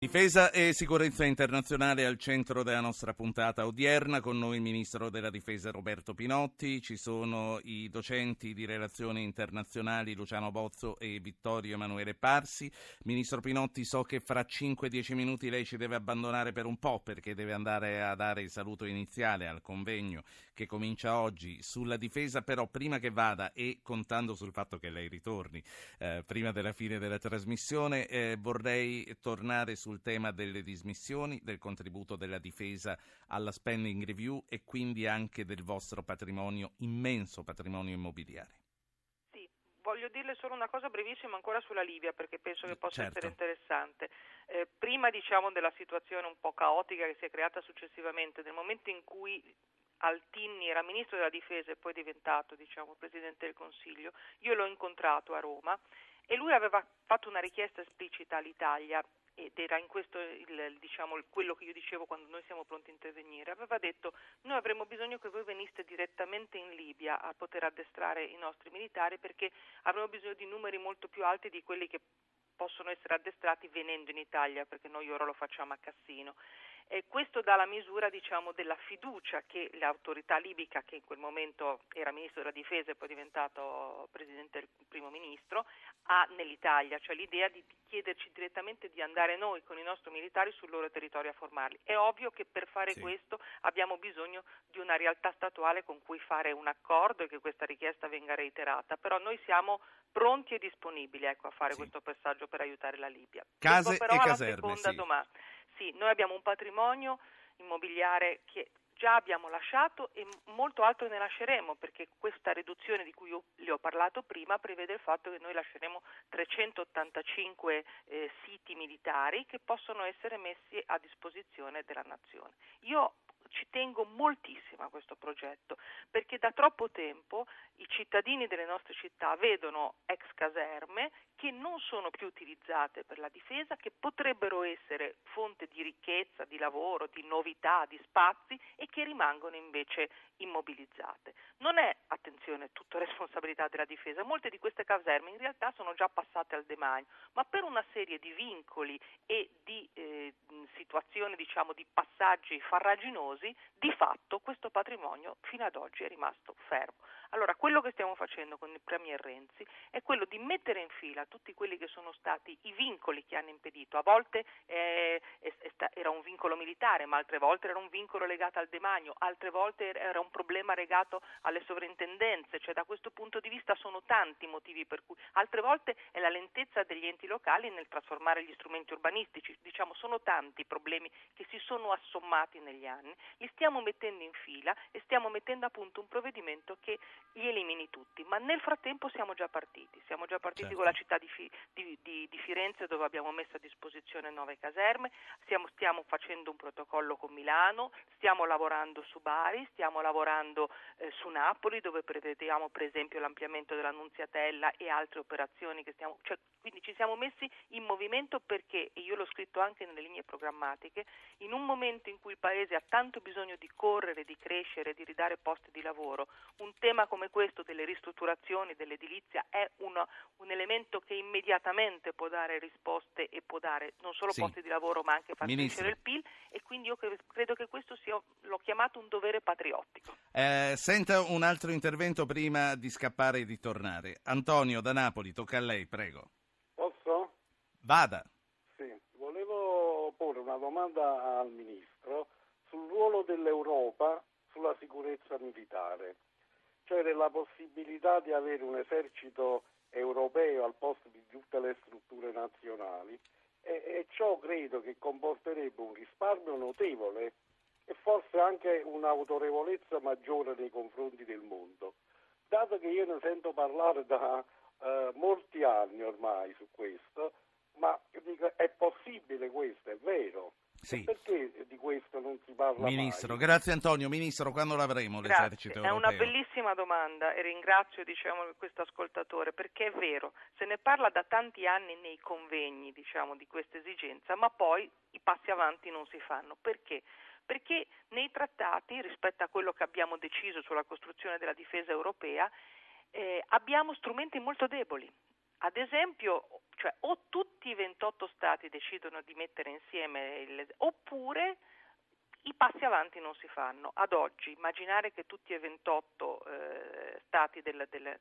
Difesa e sicurezza internazionale al centro della nostra puntata odierna, con noi il Ministro della Difesa Roberto Pinotti, ci sono i docenti di relazioni internazionali Luciano Bozzo e Vittorio Emanuele Parsi. Ministro Pinotti, so che fra 5-10 minuti lei ci deve abbandonare per un po' perché deve andare a dare il saluto iniziale al convegno che comincia oggi sulla difesa, però prima che vada e contando sul fatto che lei ritorni eh, prima della fine della trasmissione, eh, vorrei tornare su sul tema delle dismissioni, del contributo della difesa alla spending review e quindi anche del vostro patrimonio, immenso patrimonio immobiliare. Sì, Voglio dirle solo una cosa brevissima ancora sulla Libia perché penso che possa certo. essere interessante. Eh, prima diciamo della situazione un po' caotica che si è creata successivamente, nel momento in cui Altini era ministro della difesa e poi diventato diciamo, presidente del Consiglio, io l'ho incontrato a Roma e lui aveva fatto una richiesta esplicita all'Italia ed era in questo il, diciamo, quello che io dicevo quando noi siamo pronti a intervenire, aveva detto noi avremmo bisogno che voi veniste direttamente in Libia a poter addestrare i nostri militari perché avremo bisogno di numeri molto più alti di quelli che possono essere addestrati venendo in Italia perché noi ora lo facciamo a Cassino. E questo dà la misura diciamo, della fiducia che l'autorità libica, che in quel momento era ministro della difesa e poi diventato presidente del primo ministro, ha nell'Italia, cioè l'idea di chiederci direttamente di andare noi con i nostri militari sul loro territorio a formarli. È ovvio che per fare sì. questo abbiamo bisogno di una realtà statuale con cui fare un accordo e che questa richiesta venga reiterata, però noi siamo pronti e disponibili ecco, a fare Sì. questo passaggio per aiutare la Libia. Case però e caserme, sì. domanda. Sì, noi abbiamo un patrimonio immobiliare che già abbiamo lasciato e molto altro ne lasceremo perché questa riduzione di cui io le ho parlato prima prevede il fatto che noi lasceremo 385 eh, siti militari che possono essere messi a disposizione della nazione. Io ci tengo moltissimo a questo progetto perché da troppo tempo i cittadini delle nostre città vedono ex caserme che non sono più utilizzate per la difesa, che potrebbero essere fonte di ricchezza, di lavoro, di novità, di spazi e che rimangono invece immobilizzate. Non è, attenzione, tutta responsabilità della difesa, molte di queste caserme in realtà sono già passate al demanio, ma per una serie di vincoli e di eh, situazioni, diciamo, di passaggi farraginosi, di fatto questo patrimonio fino ad oggi è rimasto fermo. Allora, quello che stiamo facendo con il Premier Renzi è quello di mettere in fila tutti quelli che sono stati i vincoli che hanno impedito. A volte eh, era un vincolo militare, ma altre volte era un vincolo legato al demanio, altre volte era- era un problema legato alle sovrintendenze, cioè da questo punto di vista sono tanti i motivi per cui, altre volte è la lentezza degli enti locali nel trasformare gli strumenti urbanistici, diciamo sono tanti i problemi che si sono assommati negli anni, li stiamo mettendo in fila e stiamo mettendo a punto un provvedimento che li elimini tutti, ma nel frattempo siamo già partiti, siamo già partiti Certo. con la città di, Fi- di- di- di Firenze dove abbiamo messo a disposizione nove caserme, stiamo, stiamo facendo un protocollo con Milano, stiamo lavorando su Bari, stiamo lavorando eh, su Napoli dove prevediamo per esempio l'ampliamento dell'Annunziatella e altre operazioni che stiamo, cioè, quindi ci siamo messi in movimento perché, e io l'ho scritto anche nelle linee programmatiche, in un momento in cui il Paese ha tanto bisogno di correre, di crescere, di ridare posti di lavoro, un tema come questo delle ristrutturazioni, dell'edilizia è un, un elemento che immediatamente può dare risposte e può dare non solo Sì. posti di lavoro ma anche far Ministro. crescere il PIL e quindi io cre- credo che questo sia, l'ho chiamato un dovere patriottico. Eh, senta un altro intervento prima di scappare e di tornare. Antonio da Napoli, tocca a lei, prego. Posso? Vada. Sì, volevo porre una domanda al Ministro sul ruolo dell'Europa sulla sicurezza militare, cioè della possibilità di avere un esercito europeo al posto di tutte le strutture nazionali e, e ciò credo che comporterebbe un risparmio notevole e forse anche un'autorevolezza maggiore nei confronti del mondo. Dato che io ne sento parlare da eh, molti anni ormai su questo, ma dico, è possibile questo, è vero? Sì. Perché questo non si parla Ministro, mai? grazie Antonio. Ministro, quando l'avremo Grazie, l'esercito è europeo? una bellissima domanda e ringrazio diciamo, questo ascoltatore perché è vero, se ne parla da tanti anni nei convegni diciamo, di questa esigenza, ma poi i passi avanti non si fanno. Perché? Perché nei trattati, rispetto a quello che abbiamo deciso sulla costruzione della difesa europea, eh, abbiamo strumenti molto deboli. Ad esempio, cioè o tutti i 28 stati decidono di mettere insieme il, oppure i passi avanti non si fanno. Ad oggi immaginare che tutti e 28 eh, stati del, del,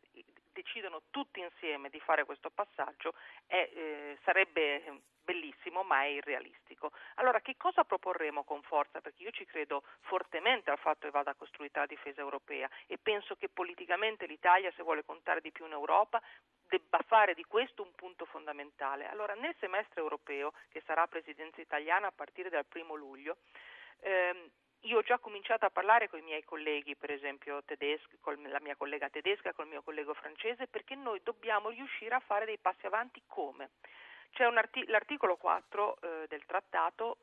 decidono tutti insieme di fare questo passaggio è, eh, sarebbe bellissimo ma è irrealistico. Allora che cosa proporremo con forza? Perché io ci credo fortemente al fatto che vada costruita la difesa europea e penso che politicamente l'Italia se vuole contare di più in Europa debba fare di questo un punto fondamentale. Allora nel semestre europeo che sarà presidenza italiana a partire dal primo luglio ehm, io ho già cominciato a parlare con i miei colleghi, per esempio tedeschi, con la mia collega tedesca, con il mio collega francese, perché noi dobbiamo riuscire a fare dei passi avanti come? C'è arti- l'articolo 4 eh, del trattato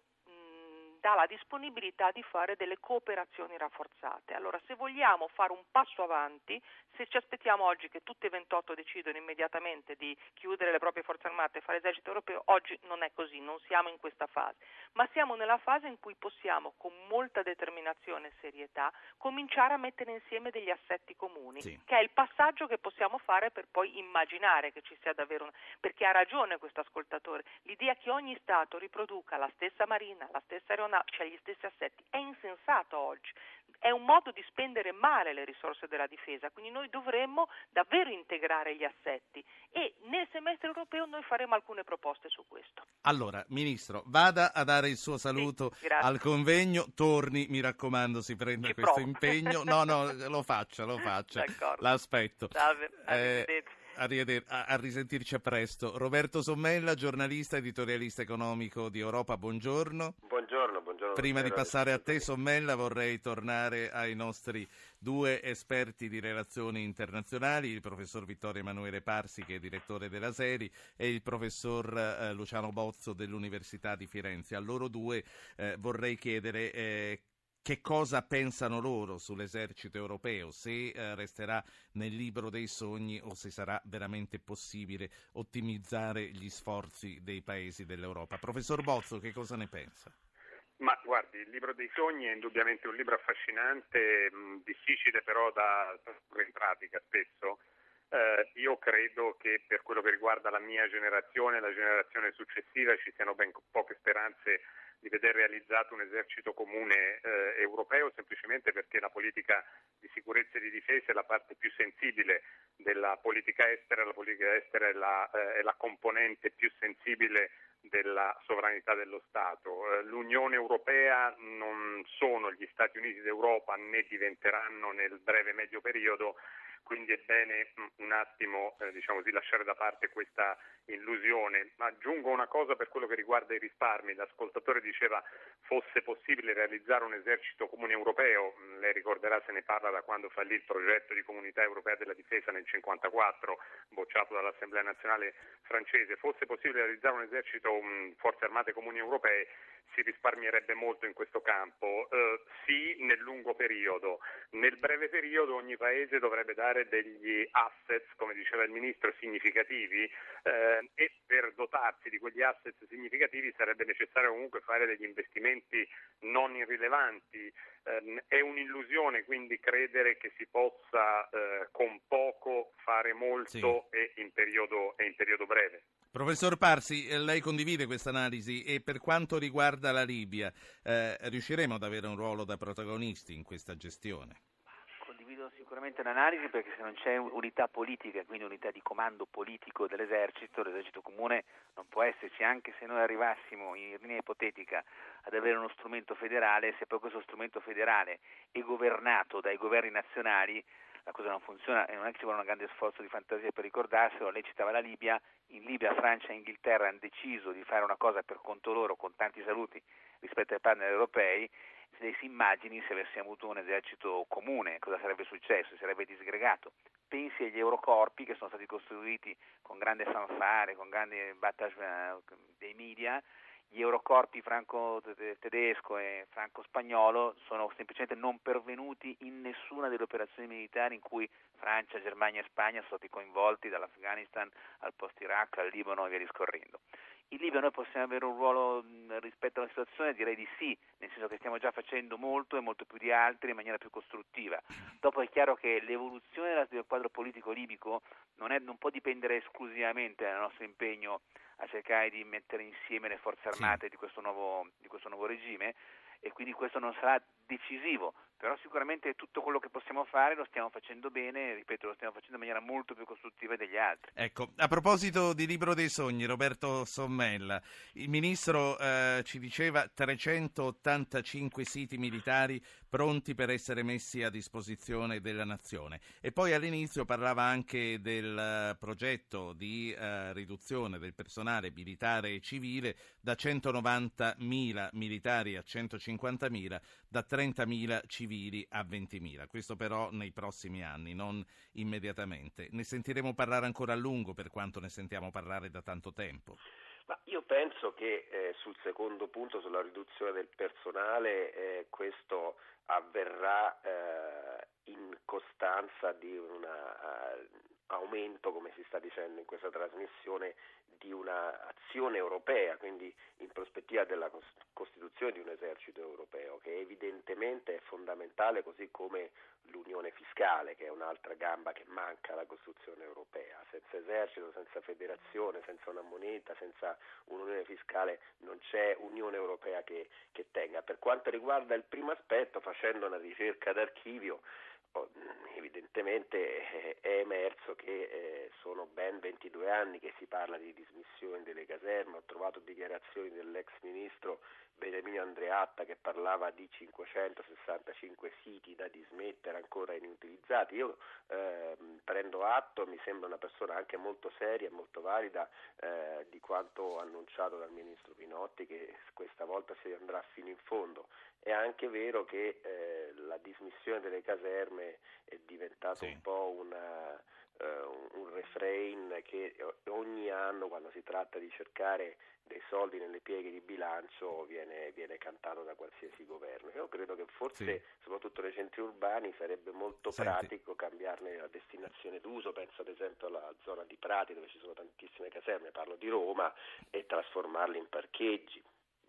dà la disponibilità di fare delle cooperazioni rafforzate. Allora, se vogliamo fare un passo avanti, se ci aspettiamo oggi che tutti e 28 decidono immediatamente di chiudere le proprie forze armate e fare l'esercito europeo, oggi non è così, non siamo in questa fase, ma siamo nella fase in cui possiamo con molta determinazione e serietà cominciare a mettere insieme degli assetti comuni, sì. che è il passaggio che possiamo fare per poi immaginare che ci sia davvero, una... perché ha ragione questo ascoltatore, l'idea che ogni Stato riproduca la stessa marina, la stessa aeronautica, c'ha gli stessi assetti. È insensato oggi, è un modo di spendere male le risorse della difesa, quindi noi dovremmo davvero integrare gli assetti e nel semestre europeo noi faremo alcune proposte su questo. Allora, Ministro, vada a dare il suo saluto sì, al convegno, torni, mi raccomando, si prenda Ci questo provo. impegno. No, no, lo faccia, lo faccia. D'accordo. L'aspetto. Salve, eh, a, a, risentirci a presto. Roberto Sommella, giornalista, editorialista economico di Europa, buongiorno. Buongiorno, buongiorno. Prima di passare a te, Sommella, vorrei tornare ai nostri due esperti di relazioni internazionali, il professor Vittorio Emanuele Parsi, che è direttore della Seri, e il professor eh, Luciano Bozzo dell'Università di Firenze. A loro due eh, vorrei chiedere eh, che cosa pensano loro sull'esercito europeo, se eh, resterà nel libro dei sogni o se sarà veramente possibile ottimizzare gli sforzi dei paesi dell'Europa. Professor Bozzo, che cosa ne pensa? Ma guardi, il libro dei sogni è indubbiamente un libro affascinante, mh, difficile però da tradurre in pratica spesso. Eh, io credo che per quello che riguarda la mia generazione e la generazione successiva ci siano ben poche speranze di vedere realizzato un esercito comune eh, europeo semplicemente perché la politica di sicurezza e di difesa è la parte più sensibile della politica estera, la politica estera è la, eh, è la componente più sensibile della sovranità dello Stato. Eh, L'Unione Europea non sono gli Stati Uniti d'Europa né diventeranno nel breve medio periodo quindi è bene mm, un attimo eh, diciamo così, lasciare da parte questa illusione. Ma aggiungo una cosa per quello che riguarda i risparmi. L'ascoltatore diceva fosse possibile realizzare un esercito comune europeo, mm, lei ricorderà se ne parla da quando fallì il progetto di comunità europea della difesa nel 1954, bocciato dall'Assemblea nazionale francese, fosse possibile realizzare un esercito um, forze armate comuni europee si risparmierebbe molto in questo campo. Eh, sì, nel lungo periodo. Nel breve periodo ogni paese dovrebbe dare degli assets, come diceva il Ministro, significativi eh, e per dotarsi di quegli assets significativi sarebbe necessario comunque fare degli investimenti non irrilevanti. Eh, è un'illusione quindi credere che si possa eh, con poco fare molto sì. e, in periodo, e in periodo breve. Professor Parsi, eh, lei condivide questa analisi e per quanto riguarda la Libia, eh, riusciremo ad avere un ruolo da protagonisti in questa gestione? Sicuramente l'analisi perché se non c'è unità politica, quindi unità di comando politico dell'esercito, l'esercito comune non può esserci, anche se noi arrivassimo in linea ipotetica ad avere uno strumento federale, se poi questo strumento federale è governato dai governi nazionali, la cosa non funziona e non è che ci vuole un grande sforzo di fantasia per ricordarselo, lei citava la Libia, in Libia Francia e Inghilterra hanno deciso di fare una cosa per conto loro con tanti saluti rispetto ai partner europei, se si immagini se avessimo avuto un esercito comune cosa sarebbe successo, si sarebbe disgregato. Pensi agli eurocorpi che sono stati costruiti con grande fanfare, con grande battage eh, dei media, gli eurocorpi franco-tedesco e franco-spagnolo sono semplicemente non pervenuti in nessuna delle operazioni militari in cui Francia, Germania e Spagna sono stati coinvolti dall'Afghanistan al post-Iraq, al Libano e via discorrendo. In Libia noi possiamo avere un ruolo rispetto una situazione direi di sì, nel senso che stiamo già facendo molto e molto più di altri in maniera più costruttiva. Dopo è chiaro che l'evoluzione del quadro politico libico non, è, non può dipendere esclusivamente dal nostro impegno a cercare di mettere insieme le forze armate sì. di, questo nuovo, di questo nuovo regime e quindi questo non sarà decisivo, però sicuramente tutto quello che possiamo fare lo stiamo facendo bene, ripeto, lo stiamo facendo in maniera molto più costruttiva degli altri. Ecco, a proposito di Libro dei Sogni, Roberto Sommella, il Ministro eh, ci diceva 385 siti militari pronti per essere messi a disposizione della Nazione e poi all'inizio parlava anche del eh, progetto di eh, riduzione del personale militare e civile da 190.000 militari a 150.000, da 30.000 civili a 20.000. Questo però nei prossimi anni, non immediatamente. Ne sentiremo parlare ancora a lungo per quanto ne sentiamo parlare da tanto tempo. Ma io penso che eh, sul secondo punto, sulla riduzione del personale, eh, questo avverrà eh, in costanza di un uh, aumento, come si sta dicendo in questa trasmissione, di un'azione europea, quindi in prospettiva della costituzione di un esercito europeo, che evidentemente è fondamentale, così come l'unione fiscale, che è un'altra gamba che manca alla costruzione europea. Senza esercito, senza federazione, senza una moneta, senza un'unione fiscale non c'è unione europea che, che tenga. Per quanto riguarda il primo aspetto, facendo una ricerca d'archivio, oh, evidentemente eh, è emerso che eh, sono ben 22 anni che si parla di dismissione delle caserme, ho trovato dichiarazioni dell'ex ministro Benemino Andreatta che parlava di 565 siti da dismettere ancora inutilizzati. Io eh, prendo atto, mi sembra una persona anche molto seria e molto valida eh, di quanto annunciato dal ministro Pinotti che questa volta si andrà fino in fondo. È anche vero che eh, la dismissione delle caserme è diventata sì. un po' una uh, un refrain che ogni anno quando si tratta di cercare dei soldi nelle pieghe di bilancio viene, viene cantato da qualsiasi governo. Io credo che forse, sì. soprattutto nei centri urbani, sarebbe molto Senti. pratico cambiarne la destinazione d'uso, penso ad esempio alla zona di Prati dove ci sono tantissime caserme, parlo di Roma, e trasformarle in parcheggi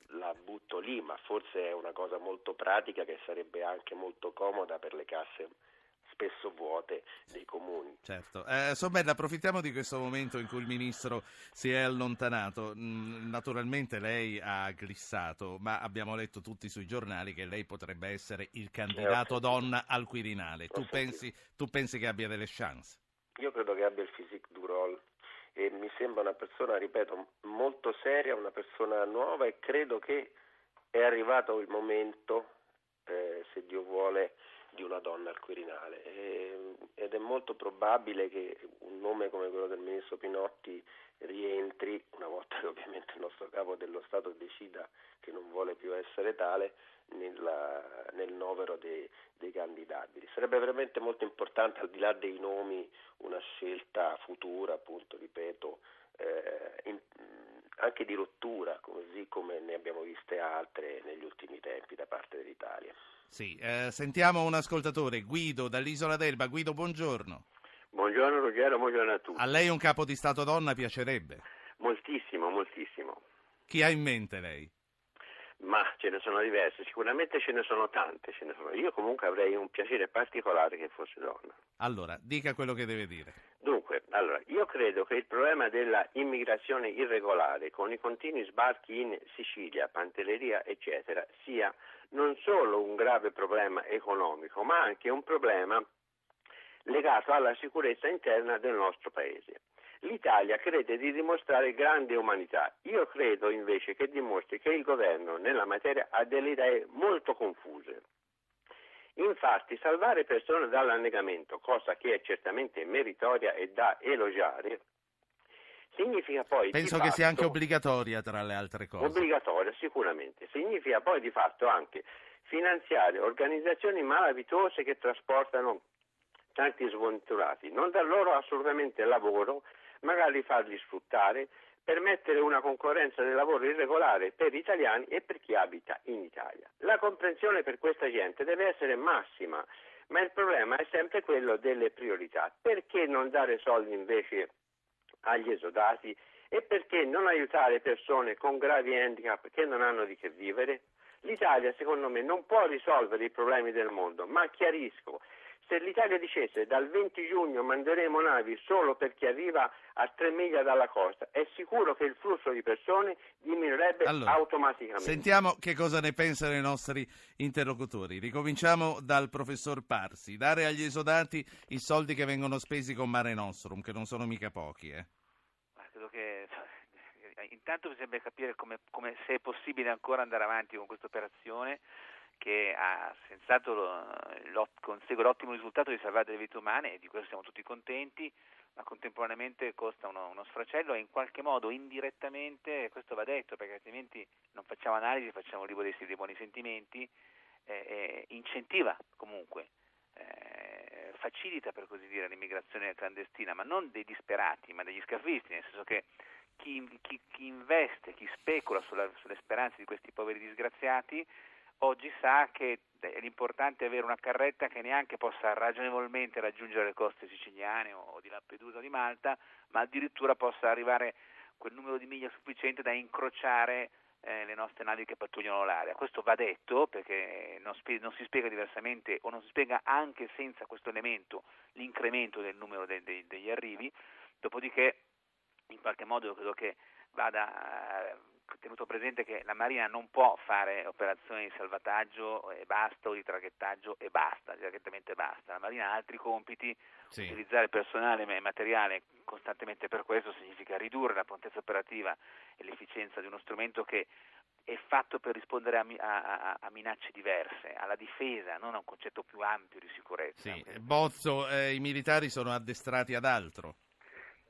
la butto lì, ma forse è una cosa molto pratica che sarebbe anche molto comoda per le casse spesso vuote dei comuni. Certo. Eh, Sommella, approfittiamo di questo momento in cui il Ministro si è allontanato. Mm, naturalmente lei ha glissato, ma abbiamo letto tutti sui giornali che lei potrebbe essere il candidato donna al Quirinale. Tu pensi, tu pensi, che abbia delle chance? Io credo che abbia il physique du rôle e mi sembra una persona, ripeto, molto seria, una persona nuova e credo che è arrivato il momento, eh, se Dio vuole, di una donna al Quirinale e, ed è molto probabile che un nome come quello del ministro Pinotti rientri, una volta che ovviamente il nostro capo dello Stato decida che non vuole più essere tale, nella, nel novero dei, dei candidabili. Sarebbe veramente molto importante, al di là dei nomi, una scelta futura, appunto, ripeto, eh, in, anche di rottura, così come ne abbiamo viste altre negli ultimi tempi da parte dell'Italia. Sì, eh, sentiamo un ascoltatore, Guido dall'Isola d'Elba. Guido, buongiorno. Buongiorno Ruggero, buongiorno a tutti. A lei un capo di Stato donna piacerebbe? Moltissimo, moltissimo. Chi ha in mente lei? Ma ce ne sono diverse, sicuramente ce ne sono tante. Ne sono. Io comunque avrei un piacere particolare che fosse donna. Allora, dica quello che deve dire. Dunque, allora, io credo che il problema della immigrazione irregolare con i continui sbarchi in Sicilia, Pantelleria, eccetera, sia non solo un grave problema economico, ma anche un problema legato alla sicurezza interna del nostro Paese. L'Italia crede di dimostrare grande umanità, io credo invece che dimostri che il governo nella materia ha delle idee molto confuse. Infatti salvare persone dall'annegamento, cosa che è certamente meritoria e da elogiare, significa poi... Penso che fatto, sia anche obbligatoria tra le altre cose. Obbligatoria sicuramente, significa poi di fatto anche finanziare organizzazioni malavitose che trasportano tanti sventurati, non dar loro assolutamente lavoro, magari farli sfruttare, permettere una concorrenza del lavoro irregolare per gli italiani e per chi abita in Italia. La comprensione per questa gente deve essere massima, ma il problema è sempre quello delle priorità. Perché non dare soldi invece agli esodati E perché non aiutare persone con gravi handicap che non hanno di che vivere? L'Italia, secondo me, non può risolvere i problemi del mondo, ma chiarisco, se l'Italia dicesse dal 20 giugno manderemo navi solo per chi arriva a tre miglia dalla costa, è sicuro che il flusso di persone diminuirebbe allora, automaticamente. Sentiamo che cosa ne pensano i nostri interlocutori. Ricominciamo dal professor Parsi. Dare agli esodati i soldi che vengono spesi con Mare Nostrum, che non sono mica pochi. Eh. Credo che intanto bisogna capire come, come se è possibile ancora andare avanti con questa operazione che ha senz'altro consegue l'ottimo risultato di salvare delle vite umane e di questo siamo tutti contenti, ma contemporaneamente costa uno, uno sfracello e in qualche modo indirettamente, questo va detto perché altrimenti non facciamo analisi, facciamo libro dei, dei buoni sentimenti, eh, incentiva comunque, eh, facilita per così dire l'immigrazione clandestina, ma non dei disperati, ma degli scafisti, nel senso che chi, chi, chi investe, chi specula sulla, sulle speranze di questi poveri disgraziati, oggi sa che è avere una carretta che neanche possa ragionevolmente raggiungere le coste siciliane o di Lampedusa o di Malta, ma addirittura possa arrivare quel numero di miglia sufficiente da incrociare eh, le nostre navi che pattugliano l'area. Questo va detto perché non, spie- non, si spiega diversamente o non si spiega anche senza questo elemento l'incremento del numero de- de- degli arrivi, dopodiché in qualche modo credo che vada eh, tenuto presente che la Marina non può fare operazioni di salvataggio e basta o di traghettaggio e basta, direttamente basta. La Marina ha altri compiti, sì. utilizzare personale e materiale costantemente per questo significa ridurre la prontezza operativa e l'efficienza di uno strumento che è fatto per rispondere a, a, a, minacce diverse, alla difesa, non a un concetto più ampio di sicurezza. Sì. Bozzo, eh, i militari sono addestrati ad altro.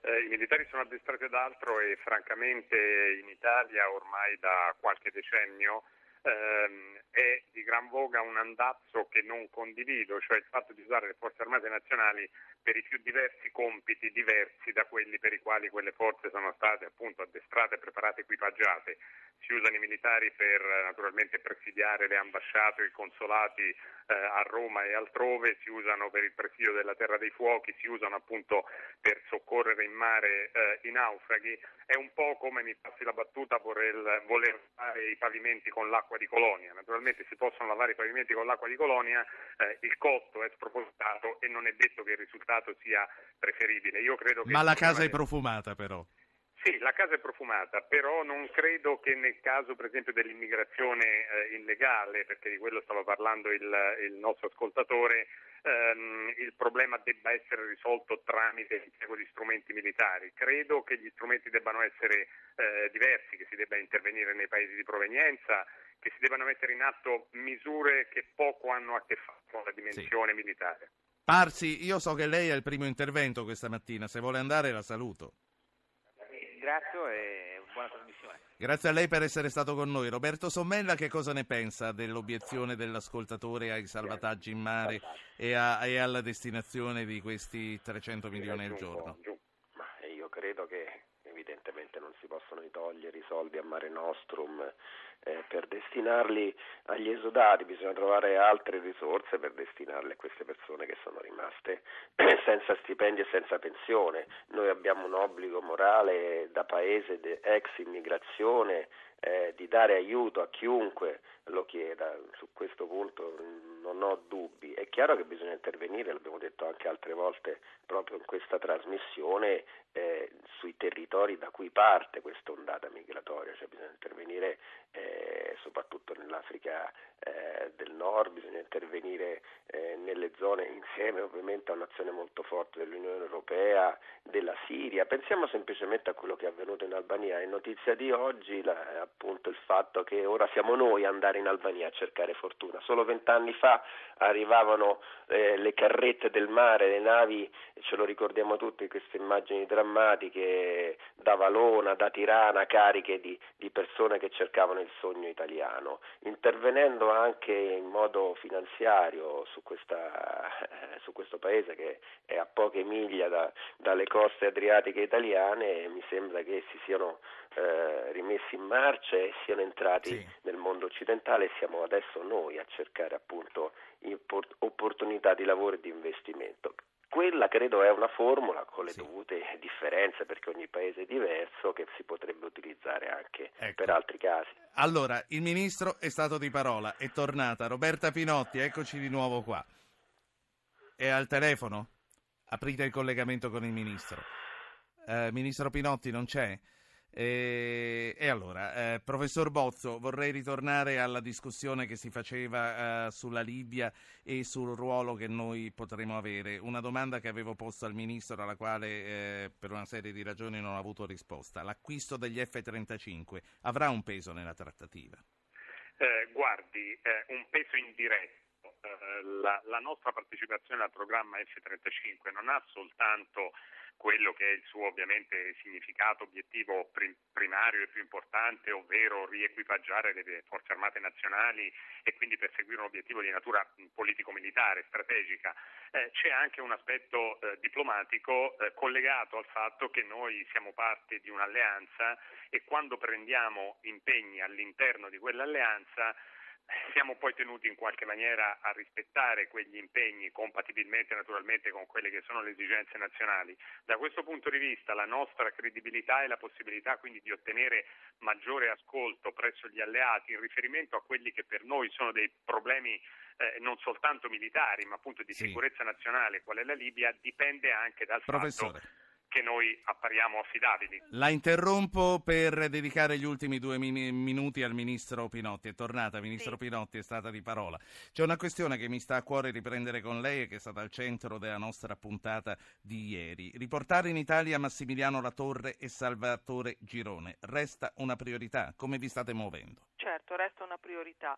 Eh, I militari sono addestrati ad altro e francamente in Italia ormai da qualche decennio ehm, è di gran voga un andazzo che non condivido, cioè il fatto di usare le forze armate nazionali per i più diversi compiti diversi da quelli per i quali quelle forze sono state appunto addestrate, preparate, equipaggiate. Si usano i militari per naturalmente presidiare le ambasciate i consolati eh, a Roma e altrove, si usano per il presidio della terra dei fuochi, si usano appunto per soccorrere in mare eh, i naufraghi. È un po' come mi passi la battuta voler, voler fare i pavimenti con l'acqua di colonia. Naturalmente si possono lavare i pavimenti con l'acqua di colonia, eh, il costo è spropositato e non è detto che il risultato sia preferibile. Ma la casa è profumata però. Sì, la casa è profumata, però non credo che nel caso per esempio dell'immigrazione eh, illegale, perché di quello stava parlando il, il nostro ascoltatore, ehm, il problema debba essere risolto tramite l'impiego di strumenti militari. Credo che gli strumenti debbano essere eh, diversi, che si debba intervenire nei paesi di provenienza, che si debbano mettere in atto misure che poco hanno a che fare con la dimensione sì. militare. Parsi, io so che lei è il primo intervento questa mattina, se vuole andare la saluto. Ringrazio e buona trasmissione. Grazie a lei per essere stato con noi. Roberto Sommella, che cosa ne pensa dell'obiezione dell'ascoltatore ai salvataggi in mare e, a, e alla destinazione di questi 300 milioni al giorno? Ma io credo che evidentemente non si possono togliere i soldi a Mare Nostrum eh, per destinarli agli esodati, bisogna trovare altre risorse per destinarli a queste persone che sono rimaste senza stipendi e senza pensione. Noi abbiamo un obbligo morale da paese ex immigrazione eh, di dare aiuto a chiunque lo chieda, su questo punto non ho dubbi. È chiaro che bisogna intervenire, l'abbiamo detto anche altre volte proprio in questa trasmissione, eh, sui territori da cui parte questa ondata migratoria, cioè bisogna intervenire eh, soprattutto nell'Africa eh, del Nord, bisogna intervenire nelle zone insieme ovviamente a un'azione molto forte dell'Unione Europea, della Siria. Pensiamo semplicemente a quello che è avvenuto in Albania. È notizia di oggi la, appunto il fatto che ora siamo noi a andare in Albania a cercare fortuna. Solo vent'anni fa arrivavano eh, le carrette del mare, le navi, ce lo ricordiamo tutti, queste immagini drammatiche da Valona, da Tirana, cariche di, di persone che cercavano il sogno italiano, intervenendo anche in modo finanziario su, questa, eh, su questo paese che è a poche miglia da, dalle coste adriatiche italiane, mi sembra che si siano eh, rimessi in marcia e siano entrati sì. nel mondo occidentale e siamo adesso noi a cercare appunto opportunità di lavoro e di investimento. quella credo è una formula con le sì. dovute differenze perché ogni paese è diverso che si potrebbe utilizzare anche ecco. per altri casi. Allora, il ministro è stato di parola, è tornata. Roberta Pinotti, eccoci di nuovo qua. È al telefono? Aprite il collegamento con il ministro. Eh, ministro Pinotti non c'è? E, e allora, eh, professor Bozzo, vorrei ritornare alla discussione che si faceva eh, sulla Libia e sul ruolo che noi potremo avere. Una domanda che avevo posto al Ministro, alla quale eh, per una serie di ragioni non ho avuto risposta. L'acquisto degli F-35 avrà un peso nella trattativa? Eh, guardi, eh, un peso indiretto. Eh, la, la nostra partecipazione al programma F-35 non ha soltanto quello che è il suo ovviamente significato obiettivo primario e più importante, ovvero riequipaggiare le forze armate nazionali e quindi perseguire un obiettivo di natura politico-militare, strategica, eh, c'è anche un aspetto eh, diplomatico eh, collegato al fatto che noi siamo parte di un'alleanza e quando prendiamo impegni all'interno di quell'alleanza siamo poi tenuti in qualche maniera a rispettare quegli impegni compatibilmente naturalmente con quelle che sono le esigenze nazionali. Da questo punto di vista la nostra credibilità e la possibilità quindi di ottenere maggiore ascolto presso gli alleati in riferimento a quelli che per noi sono dei problemi eh, non soltanto militari ma appunto di sì. sicurezza nazionale, qual è la Libia, dipende anche dal Professore. fatto che noi appariamo affidabili. La interrompo per dedicare gli ultimi due min- minuti al Ministro Pinotti. È tornata, Ministro sì. Pinotti, è stata di parola. C'è una questione che mi sta a cuore riprendere con lei e che è stata al centro della nostra puntata di ieri. Riportare in Italia Massimiliano Latorre e Salvatore Girone resta una priorità. Come vi state muovendo? Certo, resta una priorità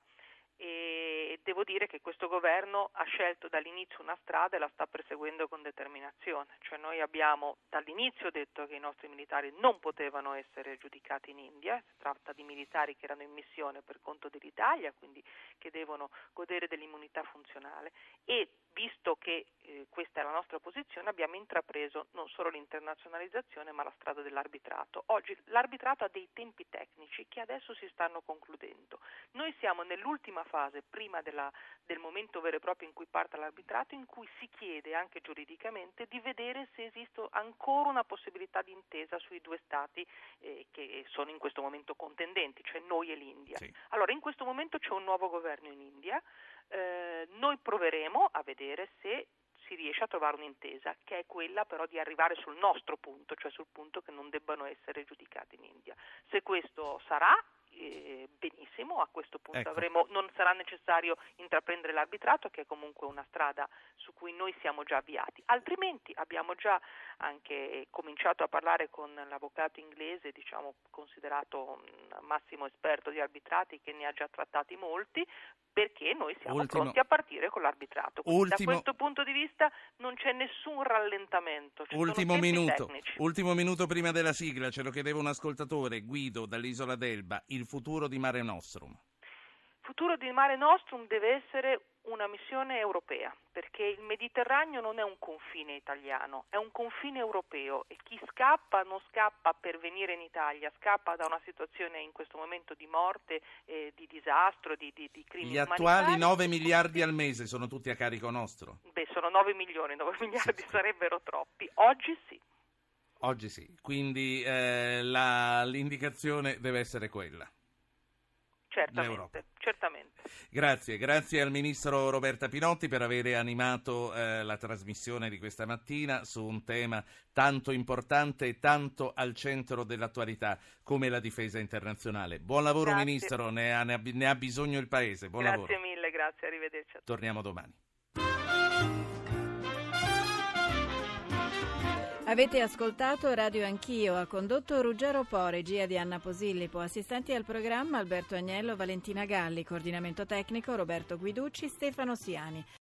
e devo dire che questo governo ha scelto dall'inizio una strada e la sta perseguendo con determinazione, cioè noi abbiamo dall'inizio detto che i nostri militari non potevano essere giudicati in India, si tratta di militari che erano in missione per conto dell'Italia, quindi che devono godere dell'immunità funzionale. E visto che eh, questa è la nostra posizione abbiamo intrapreso non solo l'internazionalizzazione ma la strada dell'arbitrato. Oggi l'arbitrato ha dei tempi tecnici che adesso si stanno concludendo. Noi siamo nell'ultima fase, prima della, del momento vero e proprio in cui parte l'arbitrato, in cui si chiede anche giuridicamente di vedere se esiste ancora una possibilità di intesa sui due stati eh, che sono in questo momento contendenti, cioè noi e l'India. Sì. Allora in questo momento c'è un nuovo governo in India, eh, noi proveremo a vedere se si riesce a trovare un'intesa, che è quella però di arrivare sul nostro punto, cioè sul punto che non debbano essere giudicati in India. Se questo sarà, eh, benissimo, a questo punto ecco. avremo, non sarà necessario intraprendere l'arbitrato, che è comunque una strada su cui noi siamo già avviati. Altrimenti abbiamo già anche cominciato a parlare con l'avvocato inglese, diciamo, considerato massimo esperto di arbitrati, che ne ha già trattati molti, perché noi siamo Ultimo. pronti a partire con l'arbitrato. Ultimo. Da questo punto di vista non c'è nessun rallentamento. Ultimo minuto. Ultimo minuto prima della sigla, ce lo chiedeva un ascoltatore, Guido dall'isola d'Elba, il futuro di Mare Nostrum. Il futuro di Mare Nostrum deve essere una missione europea, perché il Mediterraneo non è un confine italiano, è un confine europeo e chi scappa non scappa per venire in Italia, scappa da una situazione in questo momento di morte, eh, di disastro, di, di, di crimini Gli attuali 9 miliardi al mese sono tutti a carico nostro? Beh, sono 9 milioni, 9 miliardi sì. sarebbero troppi. Oggi sì. Oggi sì, quindi eh, la, l'indicazione deve essere quella. Certamente, certamente. Grazie, grazie al Ministro Roberta Pinotti per aver animato eh, la trasmissione di questa mattina su un tema tanto importante e tanto al centro dell'attualità come la difesa internazionale. Buon lavoro grazie. Ministro, ne ha, ne ha, bisogno il Paese. Buon grazie lavoro. mille, grazie, arrivederci. Torniamo domani. Avete ascoltato Radio Anch'io, ha condotto Ruggero Po, regia di Anna Posillipo, assistenti al programma Alberto Agnello, Valentina Galli, coordinamento tecnico Roberto Guiducci, Stefano Siani.